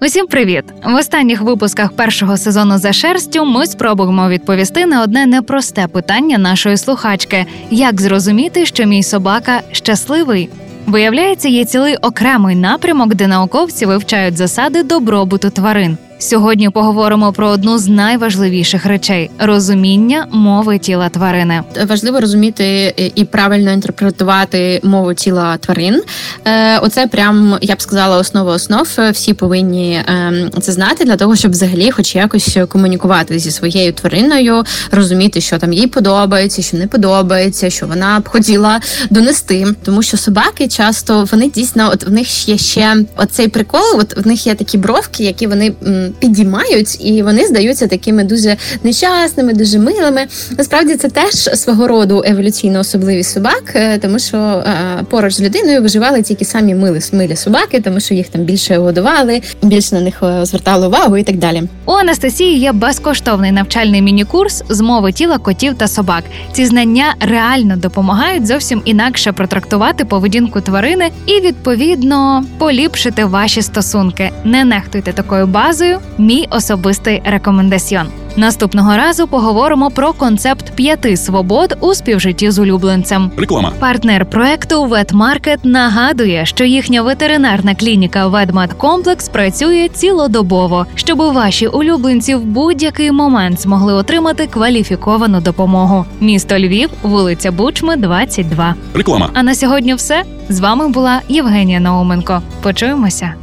Усім привіт! В останніх випусках першого сезону за шерстю ми спробуємо відповісти на одне непросте питання нашої слухачки: як зрозуміти, що мій собака щасливий? Виявляється, є цілий окремий напрямок, де науковці вивчають засади добробуту тварин. Сьогодні поговоримо про одну з найважливіших речей розуміння мови тіла тварини. важливо розуміти і правильно інтерпретувати мову тіла тварин. Е, Оце прям я б сказала основа основ. Всі повинні ем, це знати для того, щоб взагалі, хоч якось комунікувати зі своєю твариною, розуміти, що там їй подобається, що не подобається, що вона б хотіла донести. Тому що собаки часто вони дійсно, от в них є ще оцей прикол. От в них є такі бровки, які вони підіймають, і вони здаються такими дуже нещасними, дуже милими. Насправді це теж свого роду еволюційна особливість собак, е, тому що е, поруч з людиною виживали тільки самі мили милі собаки, тому що їх там більше годували, більше на них е, звертали увагу і так далі. У Анастасії є безкоштовний навчальний міні-курс з мови тіла котів та собак. Ці знання реально допомагають зовсім інакше протрактувати поведінку тварини і відповідно поліпшити ваші стосунки. Не нехтуйте такою базою. Мій особистий рекомендаціон. Наступного разу поговоримо про концепт п'яти свобод у співжитті з улюбленцем. Реклама. Партнер проекту Ветмаркет нагадує, що їхня ветеринарна клініка Ведмедкомплекс працює цілодобово, щоб ваші улюбленці в будь-який момент змогли отримати кваліфіковану допомогу. Місто Львів, вулиця Бучми, 22. Реклама. А на сьогодні все з вами була Євгенія Науменко. Почуємося.